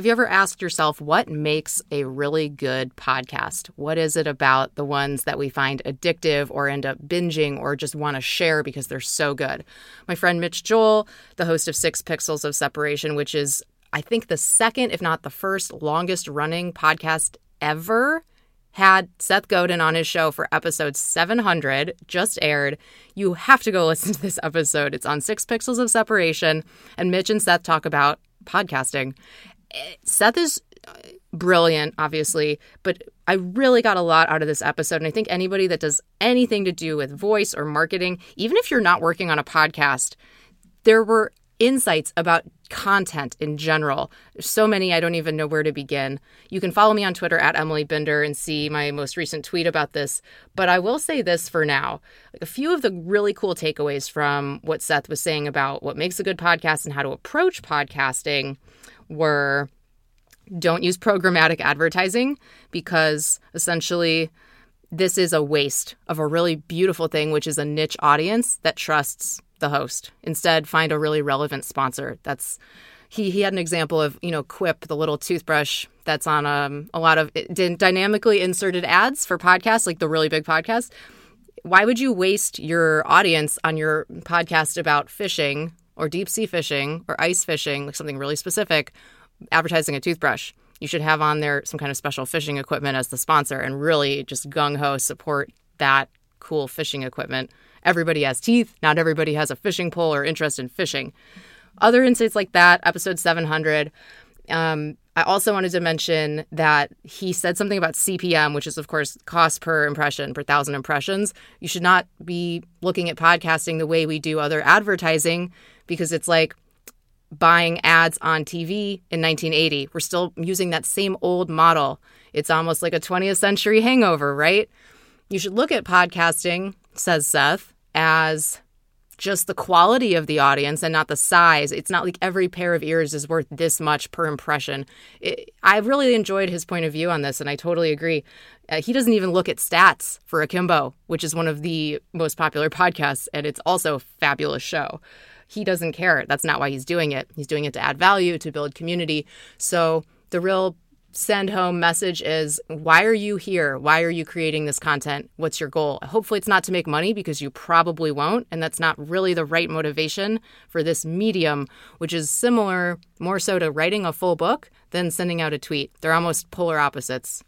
Have you ever asked yourself what makes a really good podcast? What is it about the ones that we find addictive or end up binging or just want to share because they're so good? My friend Mitch Joel, the host of Six Pixels of Separation, which is, I think, the second, if not the first, longest running podcast ever, had Seth Godin on his show for episode 700, just aired. You have to go listen to this episode. It's on Six Pixels of Separation, and Mitch and Seth talk about podcasting. Seth is uh, brilliant, obviously, but I really got a lot out of this episode. And I think anybody that does anything to do with voice or marketing, even if you're not working on a podcast, there were insights about content in general. There's so many, I don't even know where to begin. You can follow me on Twitter at Emily Binder and see my most recent tweet about this. But I will say this for now a few of the really cool takeaways from what Seth was saying about what makes a good podcast and how to approach podcasting were don't use programmatic advertising because essentially this is a waste of a really beautiful thing, which is a niche audience that trusts the host. Instead, find a really relevant sponsor. That's he he had an example of you know Quip, the little toothbrush that's on um, a lot of dynamically inserted ads for podcasts, like the really big podcasts. Why would you waste your audience on your podcast about fishing or deep sea fishing or ice fishing, like something really specific, advertising a toothbrush. You should have on there some kind of special fishing equipment as the sponsor and really just gung ho support that cool fishing equipment. Everybody has teeth. Not everybody has a fishing pole or interest in fishing. Other insights like that, episode 700. Um, I also wanted to mention that he said something about CPM, which is, of course, cost per impression, per thousand impressions. You should not be looking at podcasting the way we do other advertising because it's like buying ads on TV in 1980. We're still using that same old model. It's almost like a 20th century hangover, right? You should look at podcasting, says Seth, as just the quality of the audience and not the size. It's not like every pair of ears is worth this much per impression. It, I really enjoyed his point of view on this, and I totally agree. Uh, he doesn't even look at stats for Akimbo, which is one of the most popular podcasts, and it's also a fabulous show. He doesn't care. That's not why he's doing it. He's doing it to add value, to build community. So the real send home message is why are you here? Why are you creating this content? What's your goal? Hopefully, it's not to make money because you probably won't. And that's not really the right motivation for this medium, which is similar more so to writing a full book than sending out a tweet. They're almost polar opposites.